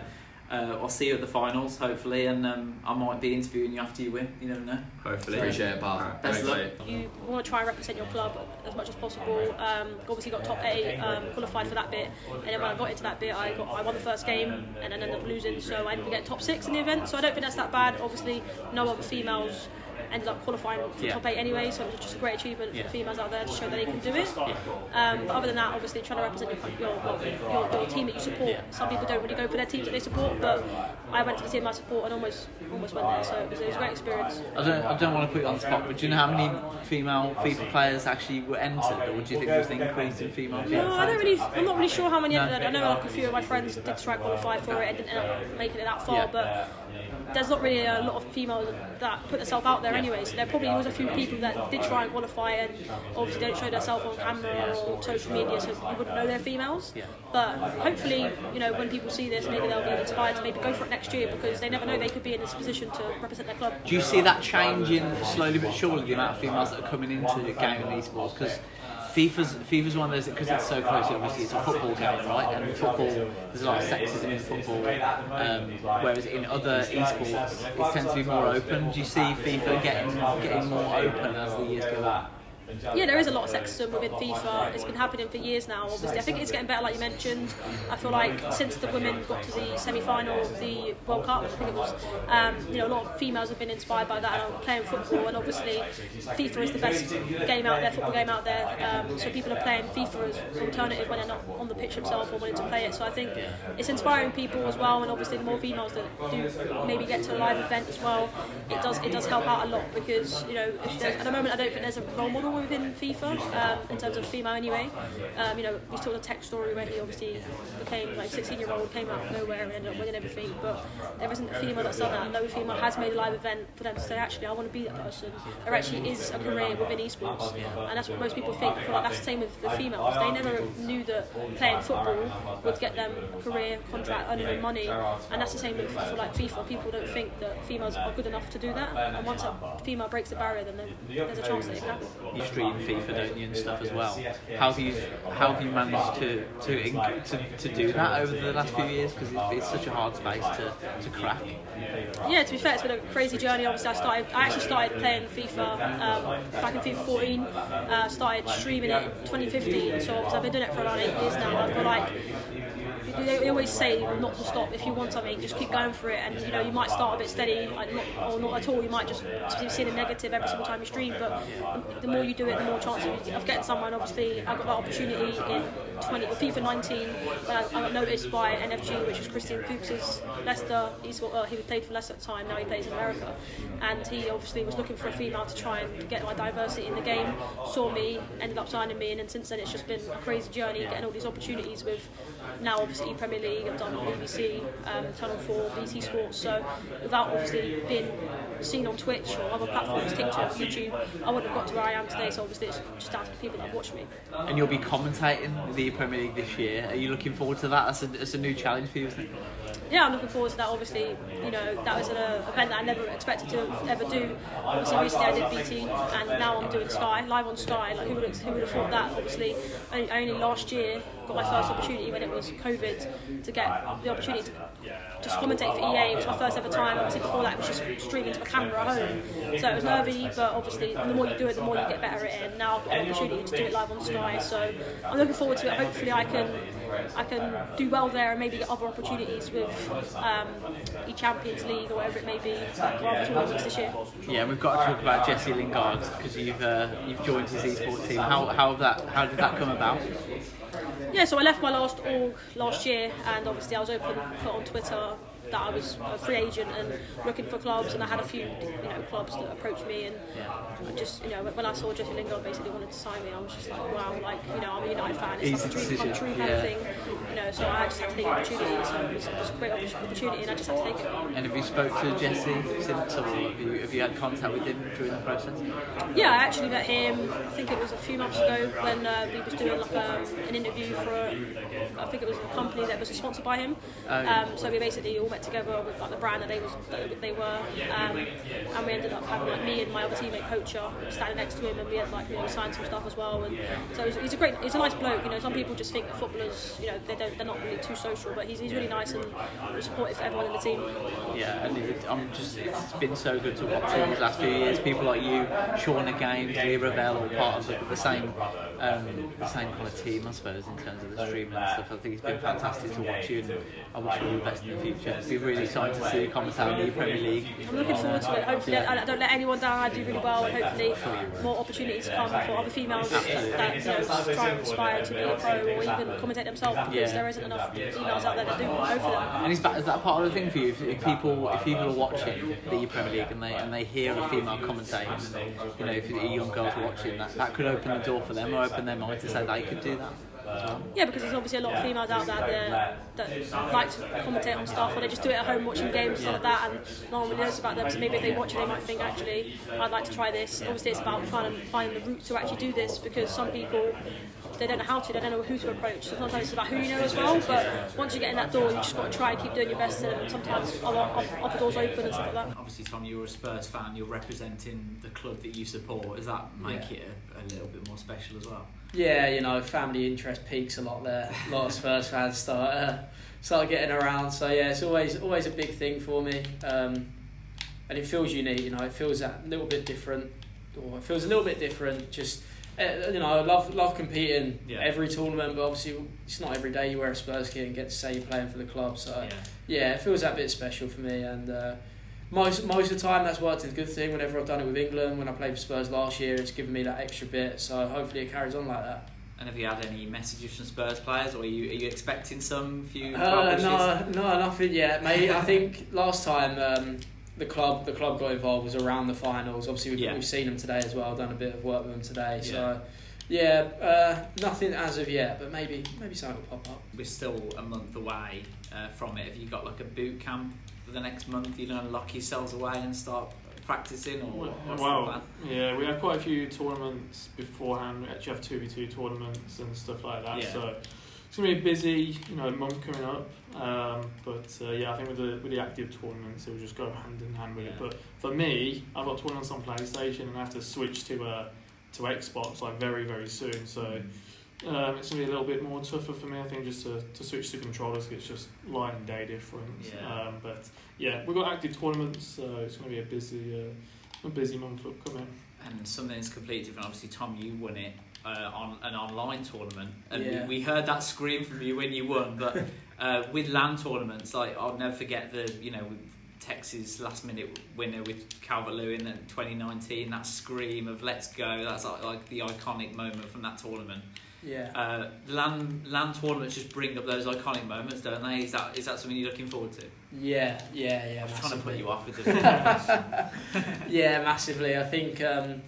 uh, I'll see you at the finals, hopefully, and um, I might be interviewing you after you win. You never know. Hopefully. Appreciate it, pal. Alright. Best of luck. You want to try and represent your club as much as possible. Um, obviously got top eight, um, qualified for that bit, and then when I got into that bit, I got I won the first game and then ended up losing, so I ended up getting top six in the event. So I don't think that's that bad. Obviously, no other females ended up qualifying for Yeah. top eight anyway, so it was just a great achievement for Yeah. the females out there to show that they can do it. Um, but other than that, obviously trying to represent your, your, your, your team that you support. Some people don't really go for their teams that they support, but I went to the team I support and almost almost went there, so it was, it was a great experience. I don't, I don't want to put you on the spot, but do you know how many female FIFA players actually were entered, or do you think there was an increase in female No, I don't really. I'm not really sure how many. No. I know like a few of my friends did try qualify for it and didn't end up making it that far, Yeah. but there's not really a lot of females that put themselves out there anyway. So there probably was a few people that did try and qualify and obviously don't show themselves on camera or social media, so you wouldn't know they're females. Yeah. But hopefully, you know, when people see this, maybe they'll be inspired to maybe go for it next year because they never know they could be in this position to represent their club. Do you see that changing slowly but surely, the amount of females that are coming into gaming and esports? Because FIFA's, FIFA's one of those, because it's so close, obviously it's a football game, right? And football, there's a lot of sexism in football, um, whereas in other esports, it tends to be more open. Do you see FIFA getting, getting more open as the years go on? Yeah, there is a lot of sexism within FIFA. It's been happening for years now. Obviously, I think it's getting better, like you mentioned. I feel like since the women got to the semi-final of the World Cup, I think it was, um, you know, a lot of females have been inspired by that and are playing football. And obviously, FIFA is the best game out there, football game out there. Um, so people are playing FIFA as alternative when they're not on the pitch themselves or wanting to play it. So I think it's inspiring people as well. And obviously, the more females that do maybe get to a live event as well, it does it does help out a lot because you know at the moment I don't think there's a role model within FIFA um, in terms of female anyway. Um, you know, we saw the Tekkz story where he obviously became like 16 year old, came out of nowhere and ended up winning everything. But there isn't a female that's done that. No female has made a live event for them to say actually I want to be that person. There actually is a career within esports, and that's what most people think. Like that's the same with the females. They never knew that playing football would get them a career, contract, earning them money, and that's the same with feel like FIFA. People don't think that females are good enough to do that, and once a female breaks the barrier, then there's a chance that it can happen. Stream FIFA, don't you, and stuff as well. How have you how have you managed to to inc- to, to do that over the last few years? Because it's, it's such a hard space to, to crack. Yeah, to be fair, it's been a crazy journey. Obviously, I started. I actually started playing FIFA um, back in FIFA 14. Uh, started streaming it in 2015. So I've been doing it for around eight years now. I've got like they always say not to stop. If you want something, just keep going for it. And you know, you might start a bit steady, like not, or not at all. You might just seeing a negative every single time you stream. But the more you do it, the more chance of, of getting someone. Obviously, I got that opportunity in 20 or FIFA 19 when I, I got noticed by NFG, which was Christian Fuchs's Leicester. He's well, he played for Leicester at the time. Now he plays in America, and he obviously was looking for a female to try and get my diversity in the game. Saw me, ended up signing me, and then since then it's just been a crazy journey getting all these opportunities with now obviously Premier League, I've done BBC, um, Channel 4, BT Sports, so without obviously being seen on Twitch or other platforms, TikTok, YouTube, I wouldn't have got to where I am today, so obviously it's just down to the people that have watched me. And you'll be commentating the Premier League this year. Are you looking forward to that? That's a, a new challenge for you, isn't it? yeah, I'm looking forward to that. Obviously, you know, that was an uh, event that I never expected to ever do. Obviously, recently I did BT, and now I'm doing Sky, live on Sky. Like, who would who would have thought that? Obviously, only, only last year got my first opportunity when it was COVID to get the opportunity to just commentate for EA. It was my first ever time. Obviously, before that, it was just streaming to a camera at home. So it was nervy, but obviously, the more you do it, the more you get better at it. And now I've got an opportunity to do it live on Sky. So I'm looking forward to it. Hopefully, I can I can do well there and maybe get other opportunities with um, the Champions League or whatever it may be, this year. Yeah, we've got to talk about Jesse Lingard because you've uh, you've joined his esports team. How how that how did that come about? Yeah, so I left my last org last year, and obviously I was open put on Twitter that I was a free agent and looking for clubs, and I had a few you know clubs that approached me, and I just you know when I saw Jesse Lingard basically wanted to sign me, I was just like wow, like you know I'm a United fan, it's Easy like a dream come true kind yeah. of thing, you know. So I just had to take the opportunity. So it was, it was a great opportunity, and I just had to take it. And have you spoke to Jesse since, or have you, have you had contact with him during the process? Yeah, I actually met him. I think it was a few months ago when uh, we was doing like a, an interview for. A, I think it was a company that was sponsored by him. Oh, um, so we basically all met together with like the brand that they was that they were, um, and we ended up having like me and my other teammate Poacher standing next to him, and we had like you know signed some stuff as well. And so he's, a great, he's a nice bloke. You know, some people just think that footballers, you know, they don't, they're not really too social, but he's, he's really nice and supportive to everyone in the team. Yeah, and it, I'm just it's been so good to watch in these last few years. People like you, Shauna Games, Lee Ravel, all part of the, the same um, the same kind of team, I suppose, in terms of the streaming and stuff. I think it's been fantastic to watch you, and I wish you all the best in the future. Be really exciting to see you commentate in the Premier League. I'm looking forward to it. Hopefully, I, don't let anyone down. I do really well, and hopefully, more opportunities come for other females that, that you know, try and aspire to be a pro or even commentate themselves because Yeah. there isn't enough females out there that do go for them. And is that, is that part of the thing for you? If, if people if people are watching the Premier League and they and they hear a female commentating, you know if a young girls watching that, that could open the door for them or open their mind to say they could do that. As well. Yeah, because there's obviously a lot of females out there that, that like to commentate on stuff, or they just do it at home watching games and stuff like that, and no one really knows about them. So maybe if they watch it, they might think actually, I'd like to try this. Obviously, it's about trying to find the route to actually do this because some people. They don't know how to, they don't know who to approach. So sometimes it's about who you know as well. But once you get in that door, you just got to try and keep doing your best. And sometimes other, other doors open and stuff like that. Obviously, Tom, you're a Spurs fan. You're representing the club that you support. Does that make Yeah. it a, a little bit more special as well? Yeah, you know, family interest peaks a lot there. A lot of Spurs fans start uh, start getting around. So yeah, it's always always a big thing for me, um, and it feels unique. You know, it feels that little bit different, or it feels a little bit different. Just uh, you know, I love love competing Yeah. every tournament, but obviously it's not every day you wear a Spurs kit and get to say you're playing for the club. So Yeah. yeah, it feels that bit special for me, and uh, most most of the time that's worked as a good thing. Whenever I've done it with England, when I played for Spurs last year, it's given me that extra bit. So hopefully it carries on like that. And have you had any messages from Spurs players, or are you, are you expecting some few? Uh, no, no, nothing yet, mate. I think last time um, the club the club got involved was around the finals. Obviously, we've, Yeah. we've seen them today as well. Done a bit of work with them today. So yeah, uh, nothing as of yet, but maybe maybe something will pop up. We're still a month away uh, from it. Have you got like a boot camp for the next month? You going to lock yourselves away and start practicing, or what's the Well, plan? yeah, we have quite a few tournaments beforehand. We actually have two v two tournaments and stuff like that. Yeah. So it's gonna be a busy, you know, month coming up. Um, but uh, yeah, I think with the with the active tournaments, it will just go hand in hand with it. But for me, I've got tournaments on PlayStation, and I have to switch to a to Xbox like very very soon. So um, it's gonna be a little bit more tougher for me. I think just to, to switch to controllers. It's just light and day difference. Yeah. Um, but yeah, we've got active tournaments, so it's gonna be a busy uh, a busy month upcoming. and something that's completely different. Obviously, Tom, you won it uh, on an online tournament, and Yeah. we, we heard that scream from you when you won. But uh, with LAN tournaments, like I'll never forget the you know Tekkz's last minute winner with Calvert Lewin in 2019. That scream of "Let's go!" That's like, like the iconic moment from that tournament. Yeah. Uh, LAN LAN tournaments just bring up those iconic moments, don't they? Is that is that something you're looking forward to? Yeah, yeah, yeah. I was trying to put you off with the. yeah, massively. I think um,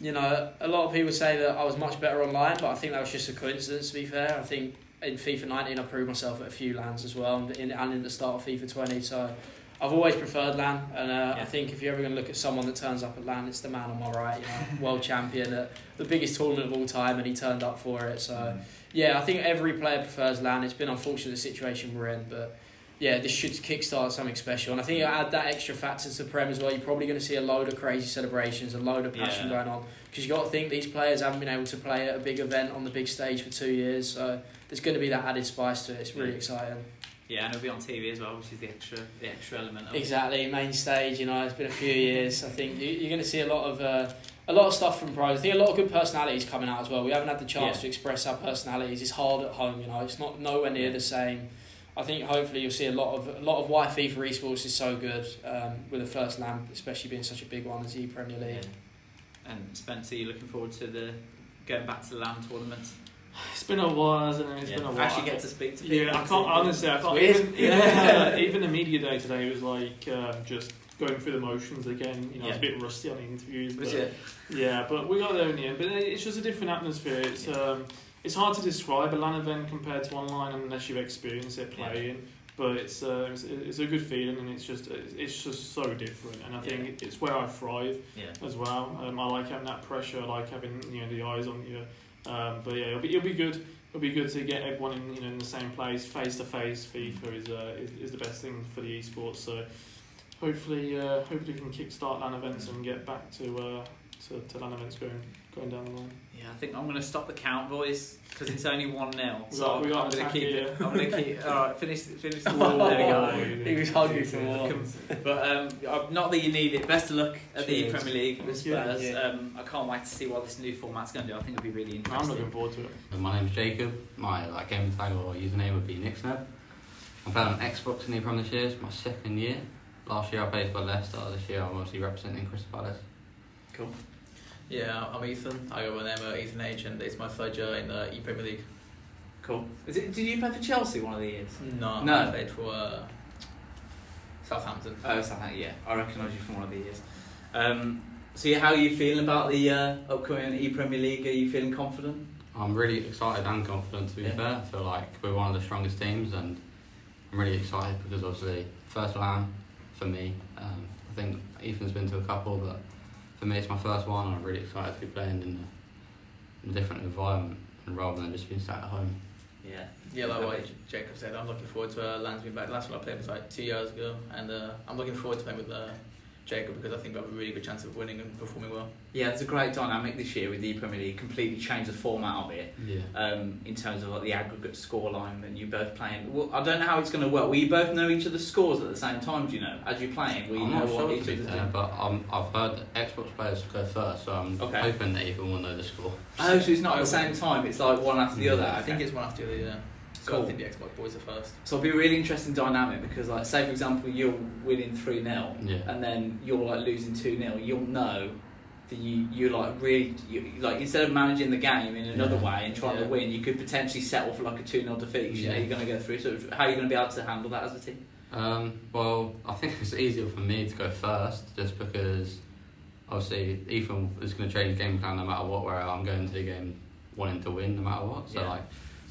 you know a lot of people say that I was much better online, but I think that was just a coincidence. To be fair, I think in FIFA 19 I proved myself at a few LANs as well, and in, and in the start of FIFA 20. So I've always preferred LAN, and uh, I think if you're ever going to look at someone that turns up at LAN, it's the man on my right, you know, world champion at the biggest tournament of all time, and he turned up for it. So yeah, I think every player prefers LAN. It's been unfortunate the situation we're in, but yeah, this should kickstart something special. And I think you add that extra factor to the Prem as well. You're probably going to see a load of crazy celebrations, a load of passion Yeah. going on. Because you've got to think these players haven't been able to play at a big event on the big stage for two years. So there's going to be that added spice to it. It's really Yeah. exciting. Yeah, and it'll be on TV as well, which is the extra the extra element. Of it. Exactly, main stage. You know, it's been a few years. I think you- you're going to see a lot of uh, a lot of stuff from pros. I think a lot of good personalities coming out as well. We haven't had the chance Yeah. to express our personalities. It's hard at home. You know, it's not nowhere near the same. I think hopefully you'll see a lot of a lot of why FIFA esports is so good um, with the first LAN, especially being such a big one as the Premier League. And Spencer, you looking forward to the going back to the LAN tournament? It's been a while, hasn't it? It's Yeah. been a while. Actually get to speak to people. Yeah, I can't honestly. I can't. Even, even, Yeah. uh, even the media day today was like um, just going through the motions again. You know, I was a bit rusty on the interviews. But, it? Yeah, but we got there in the end. But it's just a different atmosphere. It's um, it's hard to describe a LAN event compared to online unless you've experienced it Yeah. playing. But it's, uh, it's it's a good feeling, and it's just it's just so different. And I think it's where I thrive Yeah. as well. Um, I like having that pressure. I like having you know the eyes on you. Um, but yeah, it'll be, it'll be good. It'll be good to get everyone in you know in the same place, face to face. FIFA is, uh, is is the best thing for the esports. So hopefully, uh, hopefully we can kickstart LAN events and get back to uh, to, to LAN events going going down the line. Yeah, I think I'm going to stop the count, boys, because it's only one 0 So got- we got I'm going to keep here. it. I'm going to keep. All right, finish finish the wall. there we go. He was hungry for more. But um, not that you need it. Best of luck at the Premier League with Spurs. Yeah. Um, I can't wait to see what this new format's going to do. I think it'll be really interesting. I'm looking forward to it. And My name's Jacob. My like game tag or username would be Nixnab. I'm playing on Xbox in the Prem this year. It's my second year. Last year I played for Leicester. This year I'm mostly representing Crystal Palace. Cool. Yeah, I'm Ethan. I go by the name of Ethan H, and it's my third year in the E Premier League. Cool. Is it, did you play for Chelsea one of the years? No, No. I played for uh, Southampton. Oh, Southampton. Yeah, I recognise you from one of the years. Um, so, yeah, how are you feeling about the uh, upcoming E Premier League? Are you feeling confident? I'm really excited and confident to be Yeah. fair. I feel like we're one of the strongest teams and I'm really excited because obviously first LAN for me. Um, I think Ethan's been to a couple but for me it's my first one and I'm really excited to be playing in a, in a different environment rather than just being sat at home. Yeah. Yeah, like what Jacob said, I'm looking forward to uh, being back. Last one I played was like two years ago, and uh, I'm looking forward to playing with uh, Jacob because I think we have a really good chance of winning and performing well. Yeah, there's a great dynamic this year with the E Premier League. Completely changed the format of it. Yeah. um, in terms of like the aggregate scoreline and you both playing. Well, I don't know how it's going to work. Will you both know each other's scores at the same time? Do you know as you're playing? Will you I'm know not what sure each to be other's fair, doing? but um, I've heard that Xbox players go first, so I'm Okay. hoping that Ethan will know the score. Oh, so it's not at the same time. It's like one after the other. I think Okay. it's one after the other. So Cool. I think the Xbox boys are first. So it'll be a really interesting dynamic because, like, say for example, you're winning three 0 Yeah. and then you're like losing two 0 You'll know that you you like really you, like instead of managing the game in another Yeah. way and trying to win, you could potentially settle for like a two 0 defeat. 'cause You know Yeah. you're going to go through. So how are you going to be able to handle that as a team? Um, well, I think it's easier for me to go first, just because obviously Ethan is going to change game plan no matter what. Where I'm going to the game wanting to win no matter what. So Yeah. like,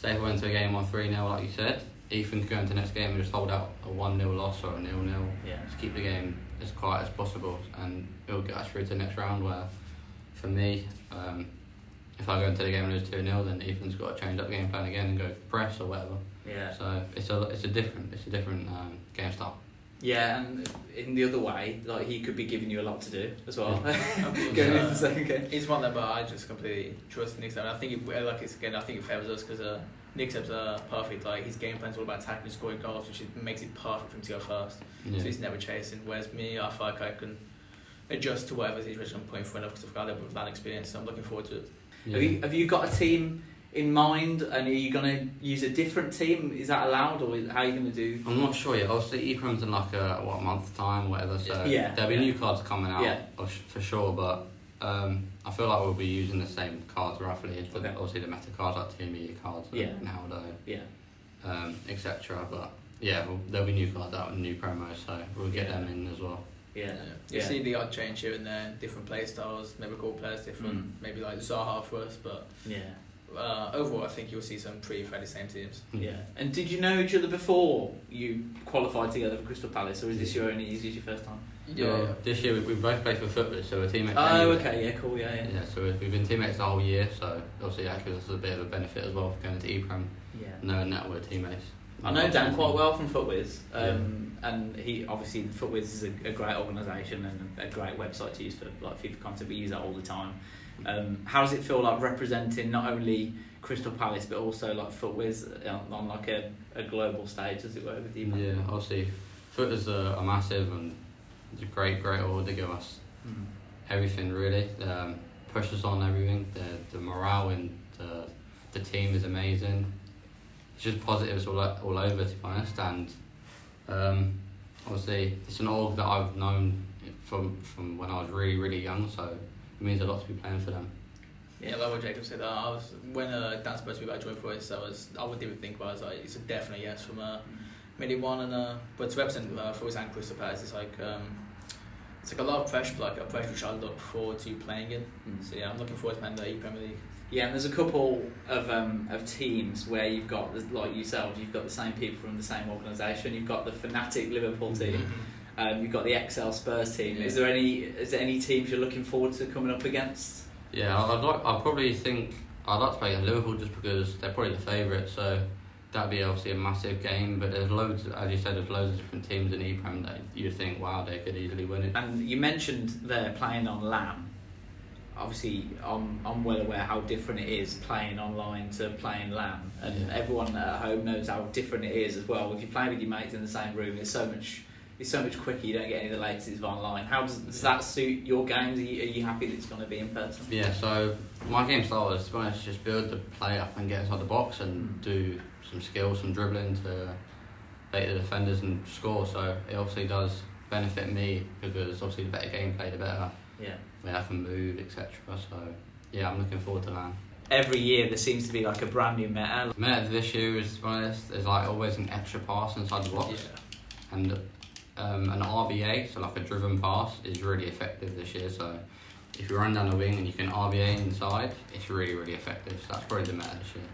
say if I went to a game on three 0 like you said, Ethan could go into the next game and just hold out a one 0 loss or a nil nil. Yeah. Just keep the game as quiet as possible, and it'll get us through to the next round. Where, for me, um, if I go into the game and lose two 0 then Ethan's got to change up the game plan again and go press or whatever. Yeah. So it's a it's a different it's a different um, game style. Yeah, and in the other way, like he could be giving you a lot to do as well. Of Going uh, into the second game. He's one that, but I just completely trust Nick Saban. I think, it, like it's again, I think it favors us because uh, Nick Saban's uh, perfect. Like his game plan's all about attacking and scoring goals, which it makes it perfect for him to go first. Yeah. So he's never chasing. Whereas me, I feel like I can adjust to whatever situation I'm putting in front of because I've got that, that experience. So I'm looking forward to it. Yeah. Have you have you got a team in mind, and are you going to use a different team? Is that allowed, or how are you going to do? I'm not sure yet. Obviously, EPREM's in like a what month time, whatever. So Yeah, there'll be yeah. new cards coming out Yeah. for sure. But um, I feel like we'll be using the same cards roughly. The, Okay. Obviously, the meta cards like Team Media cards Yeah. and Haldo, Yeah. um, etc. But yeah, well, there'll be new cards out and new promos, so we'll get Yeah. them in as well. Yeah, You yeah. see the odd change here and there, different play styles, maybe call players different, Mm. maybe like Zaha for us, but Yeah. Uh, overall I think you'll see some pretty fairly same teams. Yeah. And did you know each other before you qualified together for Crystal Palace, or is this your only is this your first time? Yeah. This year we, we both played for Futwiz, so we're teammates. Oh, anyway. okay, yeah, cool, yeah, yeah. Yeah, so we've we've been teammates the whole year, so obviously that gives us a bit of a benefit as well for going to EPREM, Yeah. knowing that we're teammates. I know Dan quite well from Futwiz, um, and he obviously Futwiz is a, a great organisation and a great website to use for like FIFA content. We use that all the time. Um, how does it feel like representing not only Crystal Palace but also like Futwiz on, on like a, a global stage, as it were, with you? Yeah, obviously, Futwiz a, a massive and it's a great, great order. They give us Mm. everything really. Um, push us on everything. The the morale in the the team is amazing. It's just positives all all over to be honest. And um, obviously, it's an org that I've known from from when I was really really young. So it means a lot to be playing for them. Yeah, like what Jacob said, uh, I was when uh, Dan spoke to me about joining Futwiz, I was I wouldn't even think about it. I was like, it's a definite yes from uh, Mini One and uh, but to represent uh, Futwiz and Crystal Palace, it's like um, it's like a lot of pressure, like a pressure which I look forward to playing in. Mm. So yeah, I'm looking forward to playing the E Premier League. Yeah, and there's a couple of um, of teams where you've got like yourselves, you've got the same people from the same organisation. You've got the Fnatic Liverpool team. Um, you've got the Excel Spurs team. Is there any is there any teams you're looking forward to coming up against? Yeah, I'd like. I probably think I'd like to play in Liverpool just because they're probably the favourite. So that'd be obviously a massive game. But there's loads, as you said, there's loads of different teams in EPREM that you think, wow, they could easily win it. And you mentioned they're playing on LAN. Obviously, I'm, I'm well aware how different it is playing online to playing LAN, and Yeah. everyone at home knows how different it is as well. If you play with your mates in the same room, it's so much it's so much quicker. You don't get any of the latencies online. How does, does that suit your games? Are you, are you happy that it's going to be in person? Yeah, so my game style is to be honest, just build the play up and get inside the box and hmm. do some skills, some dribbling to bait the defenders and score. So it obviously does benefit me because obviously the better gameplay, the better Yeah. way I can move, etc. So yeah, I'm looking forward to that. Every year there seems to be like a brand new meta. Meta this year is to be honest, there's like always an extra pass inside the box. Yeah. And um, an RBA, so like a driven pass, is really effective this year. So if you run down the wing and you can RBA inside, it's really, really effective. So that's probably the meta this year.